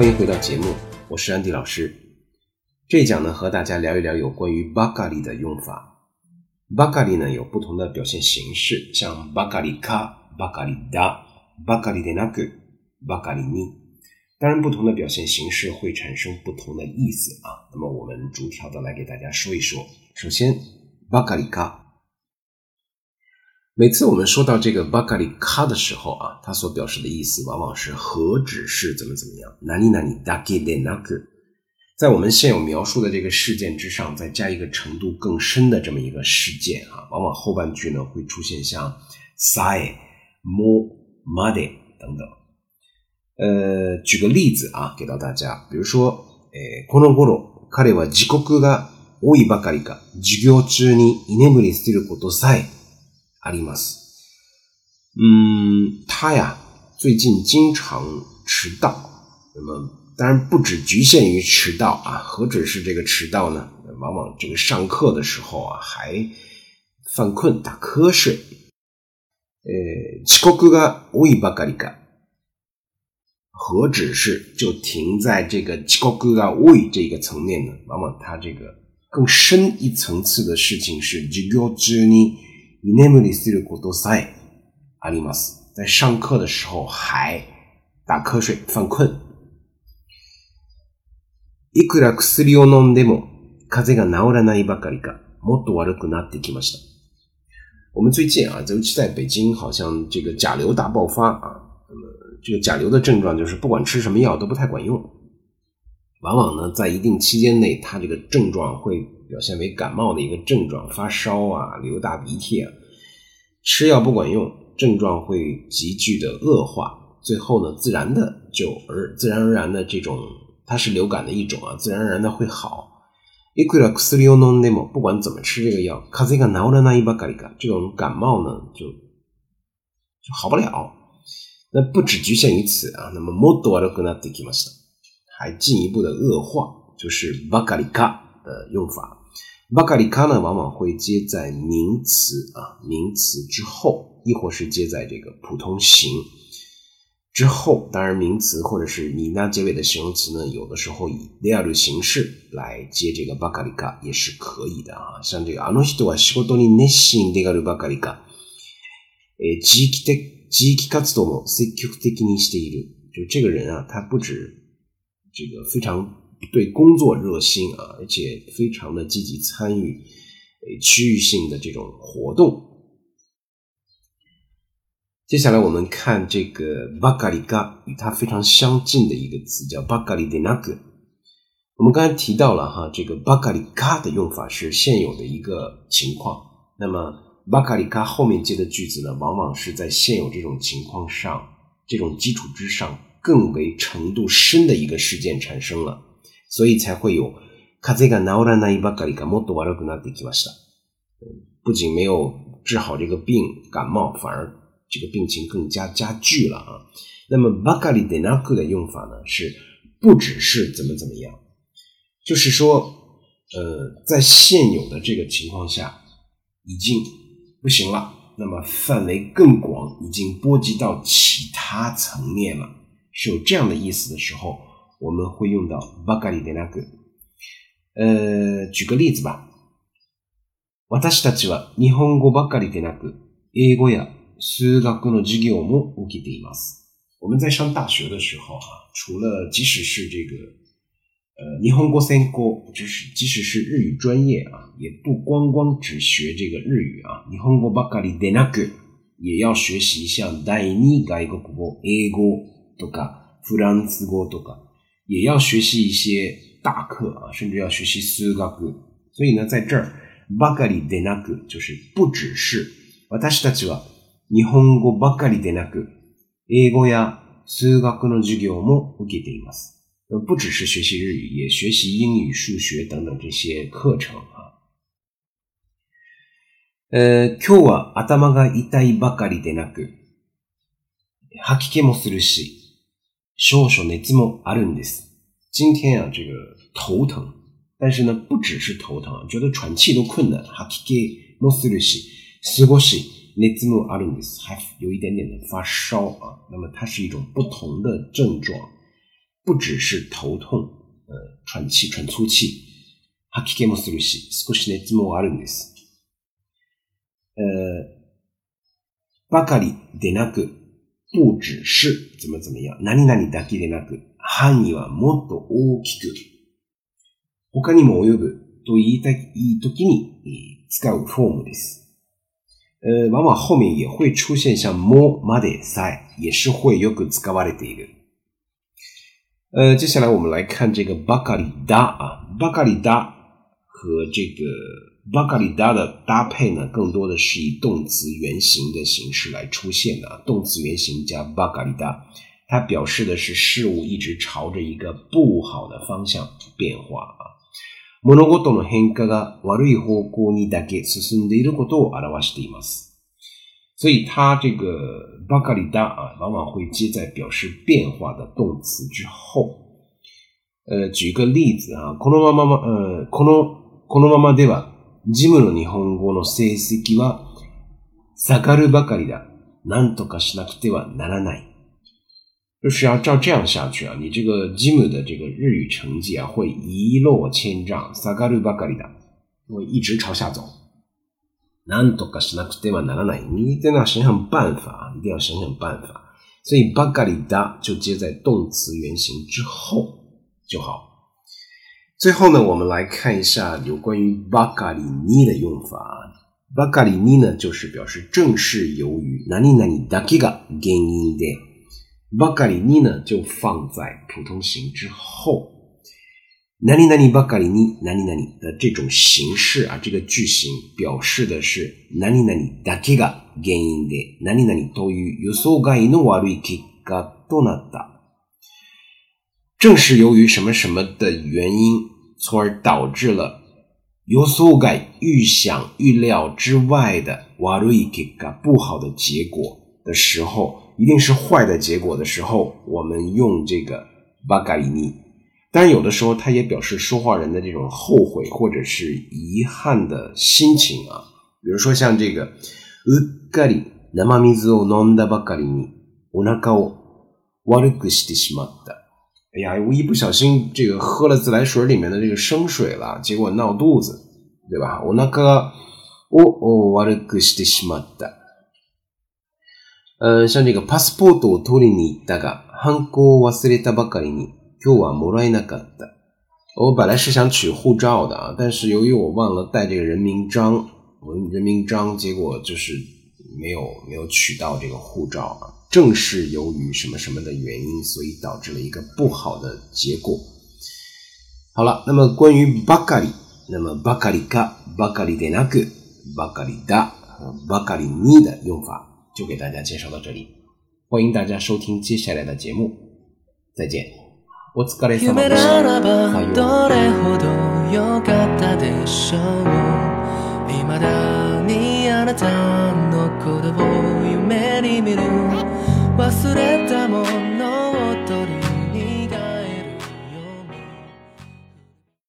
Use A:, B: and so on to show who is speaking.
A: 欢迎回到节目，我是安迪老师。这一讲呢，和大家聊一聊有关于巴嘎利的用法。巴嘎利呢有不同的表现形式，像巴嘎利卡、巴嘎利达、巴嘎利的纳个、巴嘎利尼。当然，不同的表现形式会产生不同的意思啊。那么，我们逐条的来给大家说一说。首先，巴嘎利卡。每次我们说到这个ばかりか的时候啊，它所表示的意思往往是何止是怎么怎么样？哪里哪里大概在哪？在我们现有描述的这个事件之上，再加一个程度更深的这么一个事件啊，往往后半句呢会出现像さえ、も、まで等等。呃，举个例子啊，给到大家，比如说，诶，この頃彼は時刻が多いばかりか、授業中に眠りつけることさえ。阿里马斯，嗯，他呀最近经常迟到。那么，当然不只局限于迟到啊，何止是这个迟到呢？往往这个上课的时候啊，还犯困打瞌睡。诶，チコクがウイバカリカ，何止是就停在这个チコクがウイ这个层面呢？往往他这个更深一层次的事情是ジゴージニ。居眠りすることさえあります。在上课的时候还打瞌睡、犯困。いくら薬を飲んでも風邪が治らないばかりか、もっと悪くなってきました。我们最近啊，尤其在北京，好像这个甲流大爆发啊。那么这个甲流的症状就是，不管吃什么药都不太管用。往往呢，在一定期间内，他这个症状会表现为感冒的一个症状，发烧啊，流大鼻涕啊，吃药不管用，症状会急剧的恶化，最后呢，自然的就而自然而然的这种，它是流感的一种啊，自然而然的会好。不管怎么吃这个药，这种感冒呢就就好不了。那不只局限于此啊，那么。还进一步的恶化，就是 b a g a 的用法。b a g a 呢，往往会接在名词啊名词之后，亦或是接在这个普通形之后。当然，名词或者是你那结尾的形容词呢，有的时候以 l e a 形式来接这个 b a g a 也是可以的啊。像这个 ano hito wa shikoto ni nessin de g i k a 呃，地域的地域活动も積極的にしている。就这个人啊，他不止这个非常对工作热心啊，而且非常的积极参与，呃，区域性的这种活动。接下来我们看这个巴卡里嘎与它非常相近的一个词叫巴卡里德纳格。我们刚才提到了哈，这个巴卡里嘎的用法是现有的一个情况。那么巴卡里嘎后面接的句子呢，往往是在现有这种情况上，这种基础之上。更为程度深的一个事件产生了，所以才会有。不仅没有治好这个病感冒，反而这个病情更加加剧了啊。那么“バカリでナコ”的用法呢，是不只是怎么怎么样，就是说，呃，在现有的这个情况下已经不行了。那么范围更广，已经波及到其他层面了。是有这样的意思的时候，我们会用到“ばかりでなく”。呃，举个例子吧。私たちは日本語ばかりでなく、英語や数学の授業も受けています。我们在上大学的时候啊，除了即使是这个呃，日本国三国，就是即使是日语专业啊，也不光光只学这个日语啊，日本語ばかりでなく，也要学习像下第二外国语，英语。とか、フランス語とか，也要学习一些大课啊，甚至要学习数学。所以呢，在这儿，ばかりでなく就是不只是私たちは日本語ばかりでなく、英語や数学の授業も受けています。不只是学习日语，也学习英语、数学等等这些课程啊。え今日は頭が痛いばかりでなく、吐き気もするし、少々熱もあるんです。今天啊，这个头疼，但是呢，不只是头疼觉得喘气都困难。吐き気もするし、少し熱もあるんです，还有一点点的发烧啊。那么它是一种不同的症状，不只是头痛，呃，喘气、喘粗气，吐き気もするし、少し熱もあるんです。呃，ばかりでなく。不只是怎么怎么样、何々だけでなく、範囲はもっと大きく、他にも及ぶと言いたい、いい時に使うフォームです。呃，往往后面也会出现像もまでさえ，也是会よく使われている。呃，接下来我们来看这个ばかりだばかりだ和这个バカリダ的搭配呢，更多的是以动词原形的形式来出现的，动词原形加バカリダ，它表示的是事物一直朝着一个不好的方向变化啊。物のことをの変化が悪い方向にだけする程度あるはしています。所以它这个バカリダ啊，往往会接在表示变化的动词之后。呃，举个例子啊，このまま、呃、このこのまま对吧？ジムの日本語の成績は下がるばかりだ。なんとかしなくてはならない。就是要照这样下去啊，你这个 Jim 的这个日语成绩啊，会一落千丈。下がるばかりだ，会一直朝下走。なんとかしなくてはならない。你一定要想想办法，一定要想想办法。所以ばかりだ就接在动词原形之后就好。最后呢，我们来看一下有关于バカリニ的用法。バカリニ呢，就是表示正是由于哪里哪里だけが原因で、バカリニ呢就放在普通形之后。哪里哪里バカリニ、哪里哪里的这种形式啊，这个句型表示的是哪里哪里だけが原因で、哪里哪里都与予想外の悪い結果となった。正是由于什么什么的原因，从而导致了有所改预想、预料之外的悪い给果，不好的结果的时候，一定是坏的结果的时候，我们用这个巴嘎に。尼。但有的时候它也表示说话人的这种后悔或者是遗憾的心情啊。比如说像这个、生水を飲んだばかりにお腹を悪くしてしまった。哎呀，我一不小心这个喝了自来水里面的这个生水了，结果闹肚子，对吧？我那个，我我我的个失职了。呃，上面一个，パ a ポート o 取りに行ったが、ハンコを忘れたばかりに今日はもらえないかった。我本来是想取护照的啊，但是由于我忘了带这个人名章，我人名章，结果就是没有没有取到这个护照啊。正是由于什么什么的原因，所以导致了一个不好的结果。好了，那么关于巴卡里，那么巴卡里卡、巴卡里德纳克、巴卡里达和巴卡里尼的用法，就给大家介绍到这里。欢迎大家收听接下来的节目，再见。